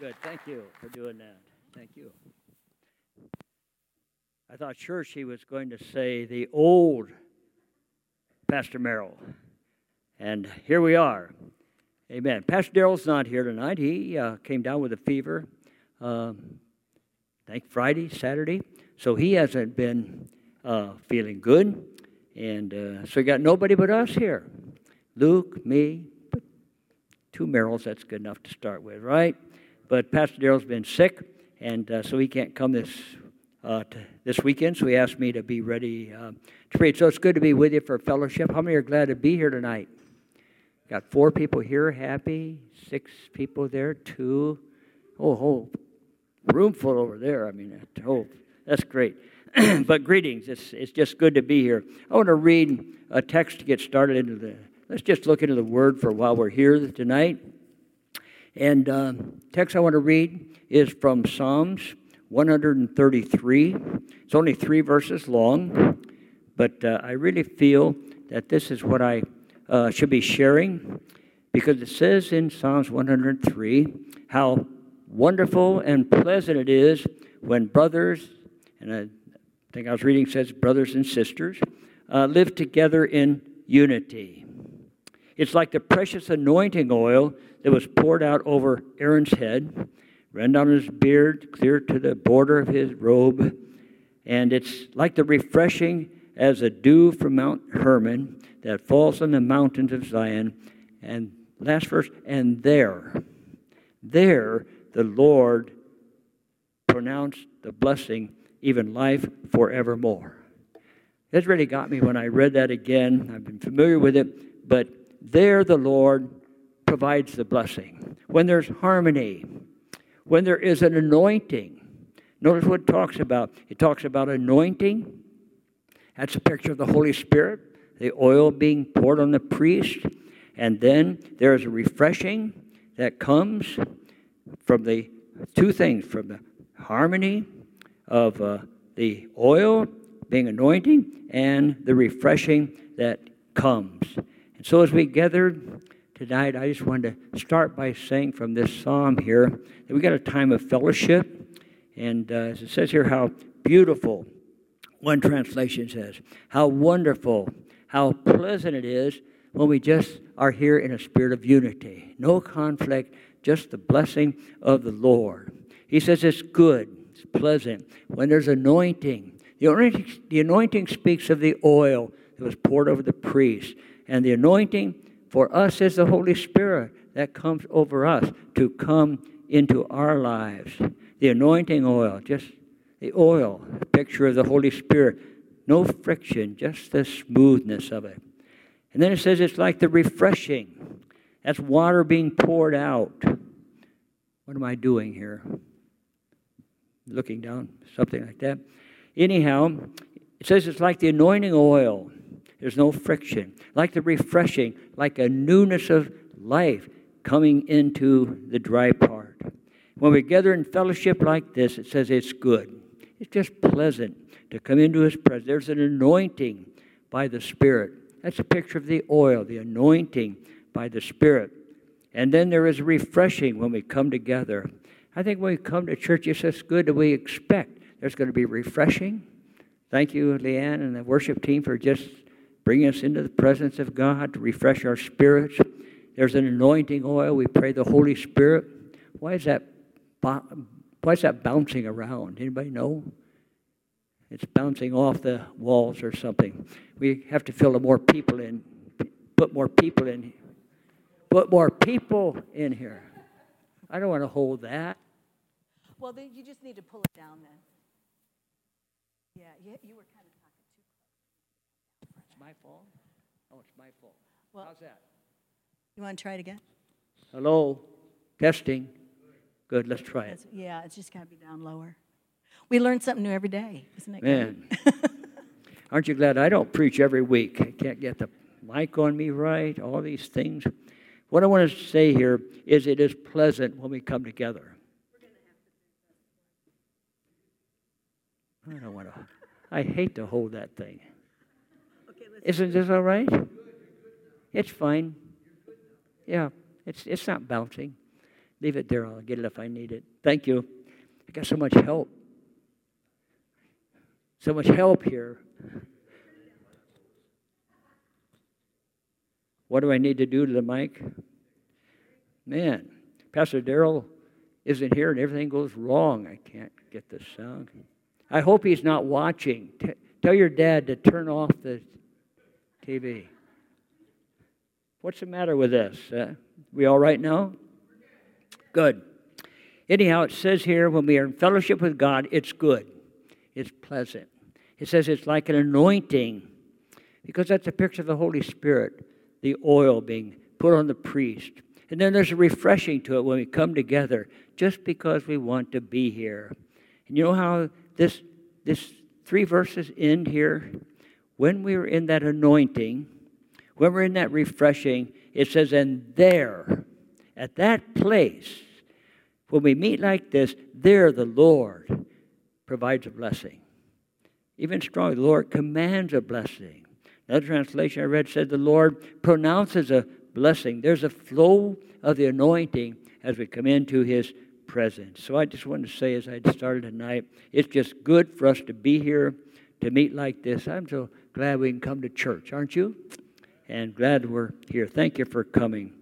Good. Thank you for doing that. Thank you. I thought sure she was going to say the old Pastor Merrill. And here we are. Amen. Pastor Daryl's not here tonight. He uh, came down with a fever, um, I think Friday, Saturday. So he hasn't been uh, feeling good. And uh, so we got nobody but us here. Luke, me, two Merrills, that's good enough to start with, right? But Pastor Daryl's been sick, and uh, so he can't come this uh, this weekend. So he asked me to be ready uh, to preach. So it's good to be with you for fellowship. How many are glad to be here tonight? Got four people here, happy. Six people there, two. Oh, whole room full over there. I mean, oh, that's great. but greetings. It's it's just good to be here. I want to read a text to get started into the. Let's just look into the Word for while we're here tonight. And um, text I want to read is from Psalms 133. It's only three verses long, but uh, I really feel that this is what I uh, should be sharing because it says in Psalms 103 how wonderful and pleasant it is when brothers, and I think I was reading says brothers and sisters, uh, live together in unity. It's like the precious anointing oil that was poured out over Aaron's head, ran down his beard, clear to the border of his robe. And it's like the refreshing as a dew from Mount Hermon that falls on the mountains of Zion. And last verse, and there, there the Lord pronounced the blessing, even life forevermore. This really got me when I read that again. I've been familiar with it, but there the Lord provides the blessing. When there's harmony, when there is an anointing. Notice what it talks about. It talks about anointing. That's a picture of the Holy Spirit, the oil being poured on the priest. And then there is a refreshing that comes from the two things from the harmony of uh, the oil being anointing and the refreshing that comes. And so as we gathered tonight, I just wanted to start by saying from this psalm here that we got a time of fellowship. And uh, as it says here, how beautiful, one translation says, how wonderful, how pleasant it is when we just are here in a spirit of unity. No conflict, just the blessing of the Lord. He says it's good, it's pleasant. When there's anointing, the anointing, the anointing speaks of the oil that was poured over the priest. And the anointing for us is the Holy Spirit that comes over us to come into our lives. The anointing oil, just the oil, picture of the Holy Spirit. No friction, just the smoothness of it. And then it says it's like the refreshing. That's water being poured out. What am I doing here? Looking down, something like that. Anyhow, it says it's like the anointing oil. There's no friction. Like the refreshing, like a newness of life coming into the dry part. When we gather in fellowship like this, it says it's good. It's just pleasant to come into His presence. There's an anointing by the Spirit. That's a picture of the oil, the anointing by the Spirit. And then there is refreshing when we come together. I think when we come to church, it's just good that we expect there's going to be refreshing. Thank you, Leanne, and the worship team for just bring us into the presence of God to refresh our spirits. There's an anointing oil. We pray the Holy Spirit. Why is that? Why is that bouncing around? Anybody know? It's bouncing off the walls or something. We have to fill more people in. Put more people in. Put more people in here. I don't want to hold that. Well, then you just need to pull it down then. Yeah, you, you were my fault? Oh, it's my fault. Well, How's that? You want to try it again? Hello? Testing. Good, let's try it. That's, yeah, it's just got to be down lower. We learn something new every day, isn't it? Man. Aren't you glad I don't preach every week? I can't get the mic on me right, all these things. What I want to say here is it is pleasant when we come together. I don't want to. I hate to hold that thing. Isn't this all right? It's fine. Yeah, it's, it's not bouncing. Leave it there. I'll get it if I need it. Thank you. I got so much help. So much help here. What do I need to do to the mic? Man, Pastor Daryl isn't here and everything goes wrong. I can't get the sound. I hope he's not watching. T- tell your dad to turn off the TV. What's the matter with this? Uh, we all right now? Good. Anyhow, it says here when we are in fellowship with God, it's good. It's pleasant. It says it's like an anointing because that's a picture of the Holy Spirit, the oil being put on the priest. And then there's a refreshing to it when we come together just because we want to be here. And you know how this, this three verses end here? When we are in that anointing, when we're in that refreshing, it says, and there, at that place, when we meet like this, there the Lord provides a blessing. Even stronger, the Lord commands a blessing. Another translation I read said the Lord pronounces a blessing. There's a flow of the anointing as we come into His presence. So I just wanted to say, as I started tonight, it's just good for us to be here, to meet like this. I'm so glad we can come to church, aren't you? And glad we're here. Thank you for coming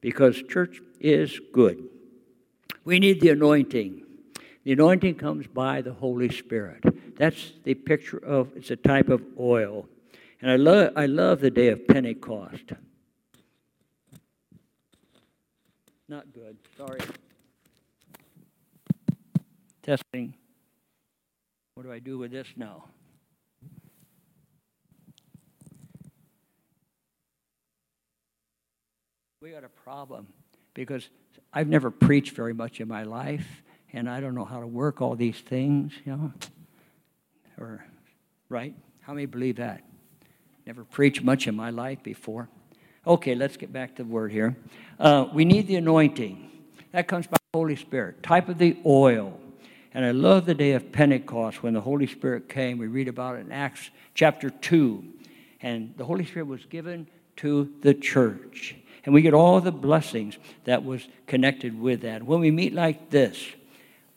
because church is good. We need the anointing. The anointing comes by the Holy Spirit. That's the picture of, it's a type of oil. And I love, I love the day of Pentecost. Not good, sorry. Testing. What do I do with this now? We got a problem because I've never preached very much in my life, and I don't know how to work all these things, you know. Or, right? How many believe that? Never preached much in my life before. Okay, let's get back to the word here. Uh, we need the anointing. That comes by the Holy Spirit, type of the oil. And I love the day of Pentecost when the Holy Spirit came. We read about it in Acts chapter 2. And the Holy Spirit was given to the church. And we get all the blessings that was connected with that. When we meet like this,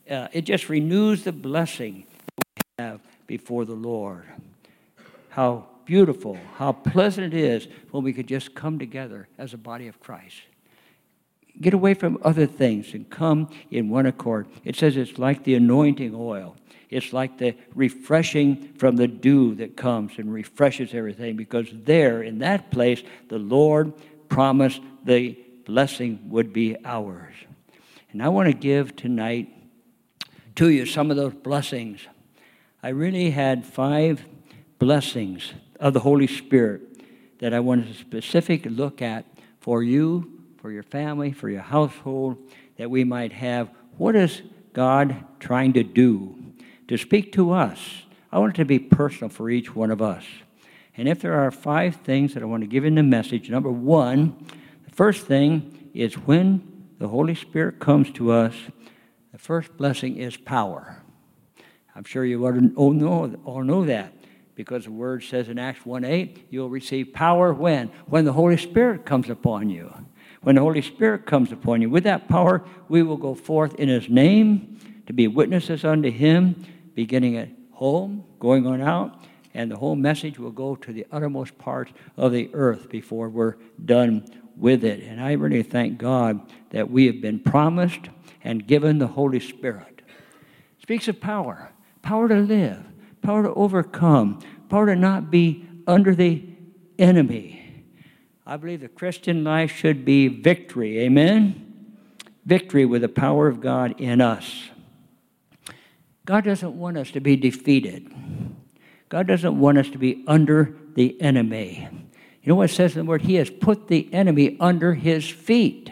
uh, it just renews the blessing we have before the Lord. How beautiful, how pleasant it is when we could just come together as a body of Christ. Get away from other things and come in one accord. It says it's like the anointing oil. It's like the refreshing from the dew that comes and refreshes everything because there, in that place, the Lord promised the blessing would be ours. And I want to give tonight to you some of those blessings. I really had five blessings of the Holy Spirit that I wanted to specifically look at for you, for your family, for your household, that we might have. What is God trying to do to speak to us? I want it to be personal for each one of us. And if there are five things that I want to give in the message, number one, the first thing is when the Holy Spirit comes to us, the first blessing is power. I'm sure you all know, all know that because the word says in Acts 1 8, you'll receive power when? When the Holy Spirit comes upon you. When the Holy Spirit comes upon you, with that power, we will go forth in His name to be witnesses unto Him, beginning at home, going on out, and the whole message will go to the uttermost parts of the earth before we're done with it. And I really thank God that we have been promised and given the Holy Spirit. It speaks of power, power to live, power to overcome, power to not be under the enemy. I believe the Christian life should be victory. Amen? Victory with the power of God in us. God doesn't want us to be defeated. God doesn't want us to be under the enemy. You know what it says in the word? He has put the enemy under his feet.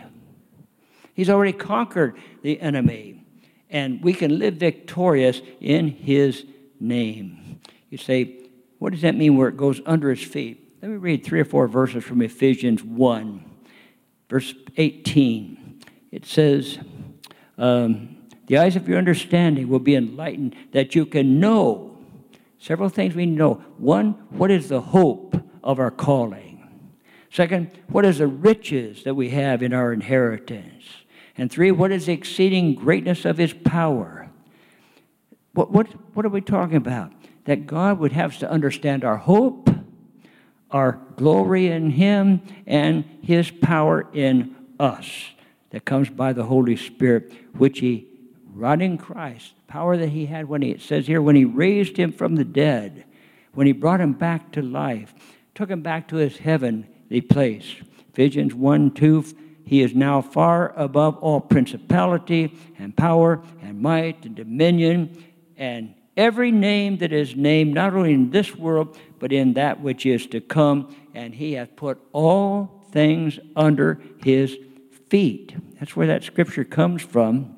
He's already conquered the enemy. And we can live victorious in his name. You say, what does that mean where it goes under his feet? Let me read three or four verses from Ephesians 1, verse 18. It says, um, The eyes of your understanding will be enlightened, that you can know Several things we know. One, what is the hope of our calling? Second, what is the riches that we have in our inheritance? And three, what is the exceeding greatness of his power? What, what, what are we talking about? That God would have us to understand our hope, our glory in him, and his power in us that comes by the Holy Spirit, which he wrought in Christ. Power that he had when he, it says here, when he raised him from the dead, when he brought him back to life, took him back to his heavenly place. Ephesians 1 2 he is now far above all principality and power and might and dominion and every name that is named, not only in this world, but in that which is to come. And he hath put all things under his feet. That's where that scripture comes from.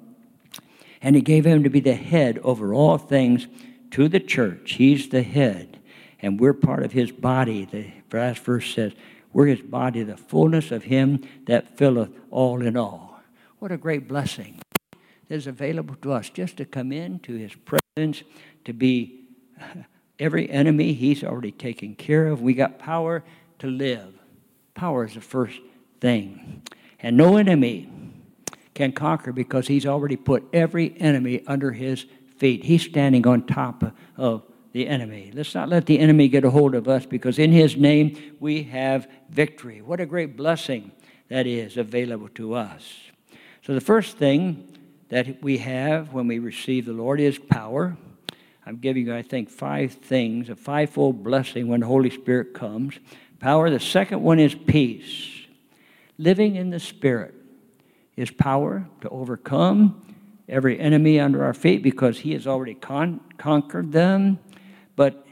And he gave him to be the head over all things to the church. He's the head. And we're part of his body. The last verse says, we're his body, the fullness of him that filleth all in all. What a great blessing that is available to us just to come into his presence, to be every enemy he's already taken care of. We got power to live. Power is the first thing. And no enemy can conquer because he's already put every enemy under his feet. He's standing on top of the enemy. Let's not let the enemy get a hold of us because in his name we have victory. What a great blessing that is available to us. So, the first thing that we have when we receive the Lord is power. I'm giving you, I think, five things, a fivefold blessing when the Holy Spirit comes. Power. The second one is peace. Living in the Spirit is power to overcome every enemy under our feet because He has already con- conquered them but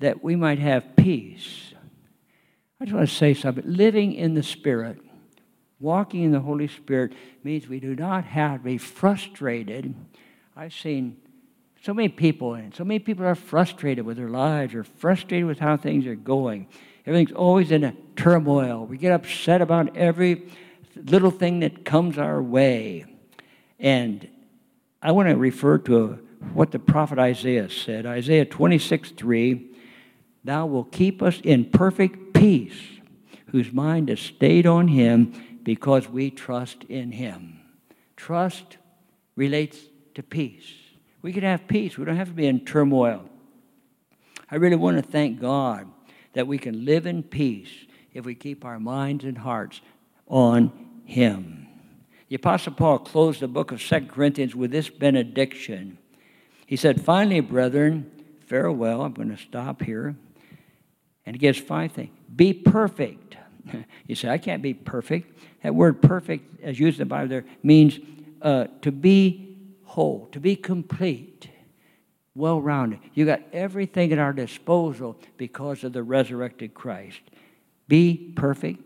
that we might have peace. I just want to say something. Living in the Spirit, walking in the Holy Spirit, means we do not have to be frustrated. I've seen so many people, and so many people are frustrated with their lives, or frustrated with how things are going. Everything's always in a turmoil. We get upset about every little thing that comes our way. And I want to refer to what the prophet Isaiah said. Isaiah 26 3 Thou wilt keep us in perfect peace, whose mind is stayed on him because we trust in him. Trust relates to peace. We can have peace, we don't have to be in turmoil. I really want to thank God that we can live in peace if we keep our minds and hearts on him. The Apostle Paul closed the book of 2 Corinthians with this benediction. He said, Finally, brethren, farewell. I'm going to stop here. And he gives five things. Be perfect. You say, I can't be perfect. That word perfect, as used in the Bible there, means uh, to be whole, to be complete, well rounded. You got everything at our disposal because of the resurrected Christ. Be perfect.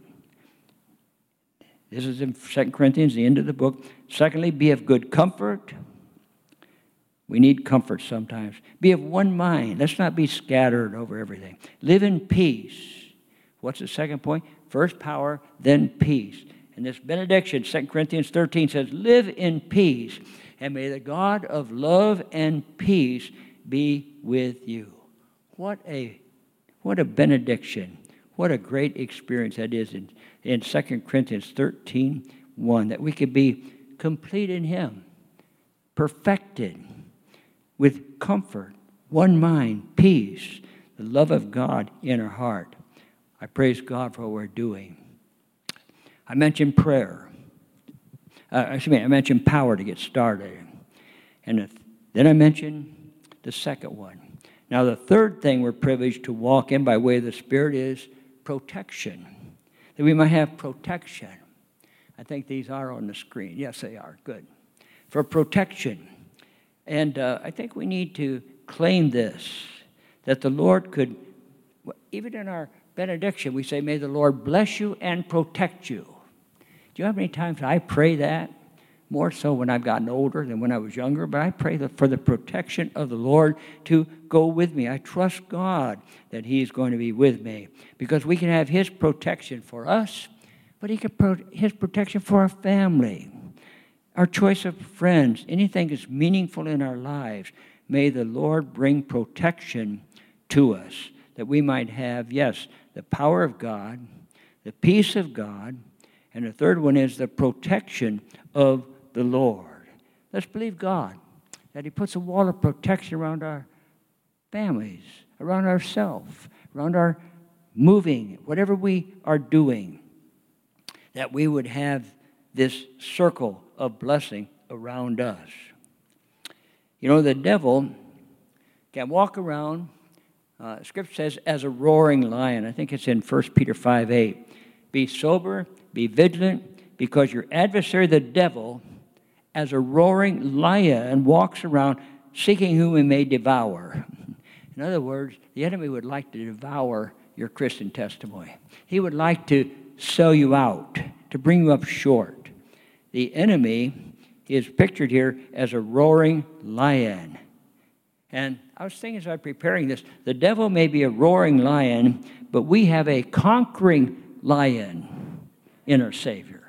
This is in 2 Corinthians, the end of the book. Secondly, be of good comfort. We need comfort sometimes. Be of one mind. Let's not be scattered over everything. Live in peace. What's the second point? First power, then peace. And this benediction, 2 Corinthians 13 says, Live in peace, and may the God of love and peace be with you. What a what a benediction. What a great experience that is in 2 Corinthians 13, 1, that we could be complete in Him, perfected with comfort, one mind, peace, the love of God in our heart. I praise God for what we're doing. I mentioned prayer. Uh, excuse me, I mentioned power to get started. And then I mentioned the second one. Now, the third thing we're privileged to walk in by way of the Spirit is protection. That we might have protection. I think these are on the screen. Yes, they are. Good. For protection. And uh, I think we need to claim this that the Lord could, even in our benediction, we say, May the Lord bless you and protect you. Do you know how many times I pray that? More so when I've gotten older than when I was younger, but I pray for the protection of the Lord to go with me. I trust God that He's going to be with me because we can have His protection for us, but He can pro- His protection for our family our choice of friends, anything that's meaningful in our lives, may the Lord bring protection to us that we might have, yes, the power of God, the peace of God, and the third one is the protection of the Lord. Let's believe God that He puts a wall of protection around our families, around ourselves, around our moving, whatever we are doing, that we would have this circle of blessing around us. You know, the devil can walk around, uh, Scripture says, as a roaring lion. I think it's in 1 Peter 5 8. Be sober, be vigilant, because your adversary, the devil, as a roaring lion, and walks around seeking whom he may devour. In other words, the enemy would like to devour your Christian testimony. He would like to sell you out, to bring you up short. The enemy is pictured here as a roaring lion. And I was thinking as I was preparing this, the devil may be a roaring lion, but we have a conquering lion in our Savior.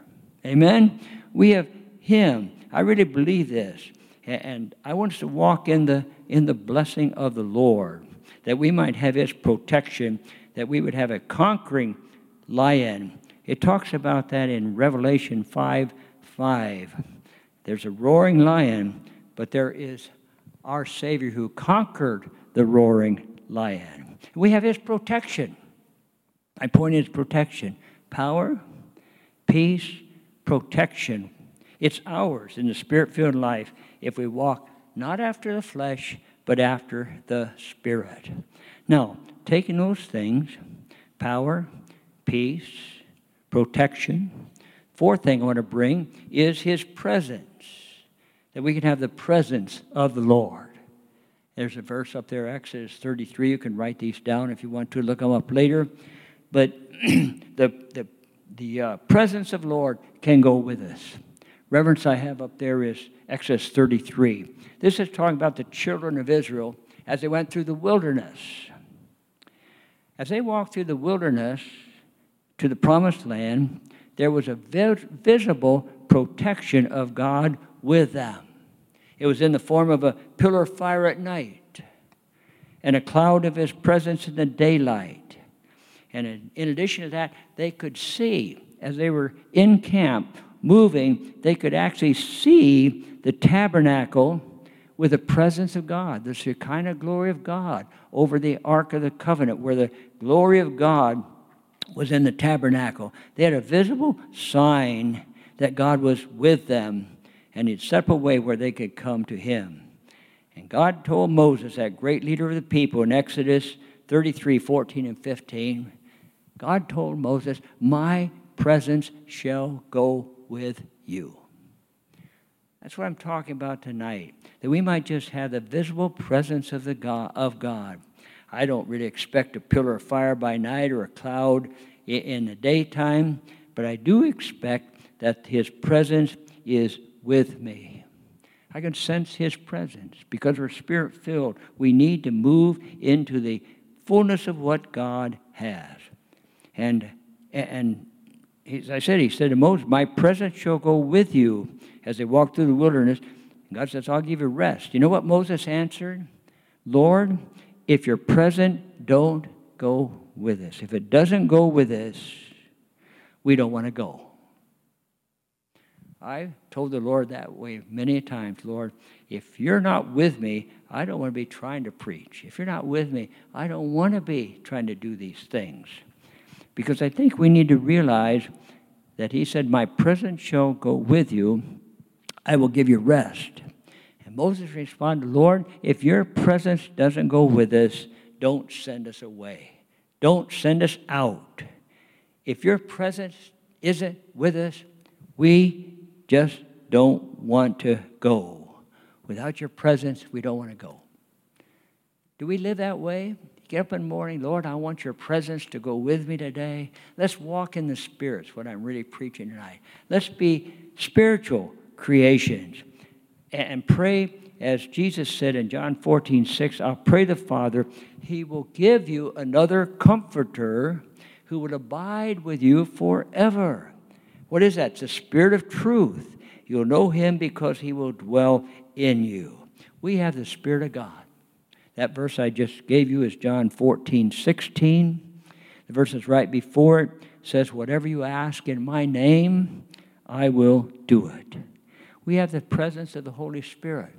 Amen? We have Him. I really believe this. And I want us to walk in the, in the blessing of the Lord, that we might have His protection, that we would have a conquering lion. It talks about that in Revelation 5 5. There's a roaring lion, but there is our Savior who conquered the roaring lion. We have His protection. I point His protection power, peace, protection. It's ours in the spirit filled life if we walk not after the flesh, but after the Spirit. Now, taking those things power, peace, protection. Fourth thing I want to bring is His presence, that we can have the presence of the Lord. There's a verse up there, Exodus 33. You can write these down if you want to look them up later. But the, the, the uh, presence of Lord can go with us. Reverence I have up there is Exodus 33. This is talking about the children of Israel as they went through the wilderness. As they walked through the wilderness to the promised land, there was a visible protection of God with them. It was in the form of a pillar of fire at night and a cloud of his presence in the daylight. And in addition to that, they could see as they were in camp moving, they could actually see the tabernacle with the presence of God, the Shekinah glory of God over the Ark of the Covenant, where the glory of God was in the tabernacle. They had a visible sign that God was with them, and He'd set up a way where they could come to Him. And God told Moses, that great leader of the people, in Exodus 33 14 and 15, God told Moses, My presence shall go with you. That's what I'm talking about tonight. That we might just have the visible presence of, the God, of God. I don't really expect a pillar of fire by night or a cloud in the daytime, but I do expect that His presence is with me. I can sense His presence because we're spirit filled. We need to move into the fullness of what God has. And, and as I said, He said to Moses, My presence shall go with you as they walk through the wilderness. And God says, I'll give you rest. You know what Moses answered? Lord, if you're present, don't go with us. If it doesn't go with us, we don't want to go. I've told the Lord that way many times, Lord, if you're not with me, I don't want to be trying to preach. If you're not with me, I don't want to be trying to do these things. Because I think we need to realize that He said, My presence shall go with you, I will give you rest. And Moses responded, Lord, if your presence doesn't go with us, don't send us away. Don't send us out. If your presence isn't with us, we just don't want to go. Without your presence, we don't want to go. Do we live that way? Get up in the morning, Lord, I want your presence to go with me today. Let's walk in the spirits, what I'm really preaching tonight. Let's be spiritual creations and pray as Jesus said in John 14, 6, I'll pray the Father, He will give you another comforter who will abide with you forever. What is that? It's the Spirit of truth. You'll know Him because He will dwell in you. We have the Spirit of God. That verse I just gave you is John 14, 16. The verse that's right before it says, Whatever you ask in my name, I will do it. We have the presence of the Holy Spirit.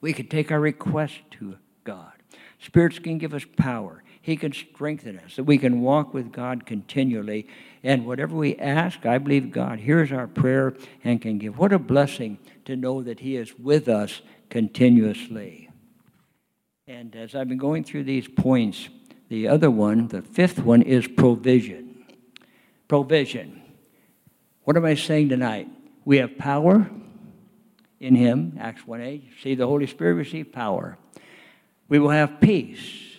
We can take our request to God. Spirits can give us power. He can strengthen us, that we can walk with God continually. And whatever we ask, I believe God hears our prayer and can give. What a blessing to know that He is with us continuously. And as I've been going through these points, the other one, the fifth one, is provision. Provision. What am I saying tonight? We have power in Him, Acts 1 8. See, the Holy Spirit receive power. We will have peace.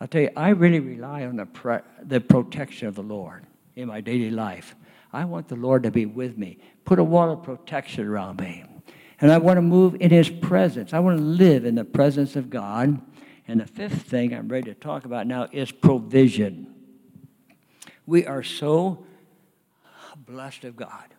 I'll tell you, I really rely on the, the protection of the Lord in my daily life. I want the Lord to be with me, put a wall of protection around me. And I want to move in His presence. I want to live in the presence of God. And the fifth thing I'm ready to talk about now is provision. We are so blessed of God.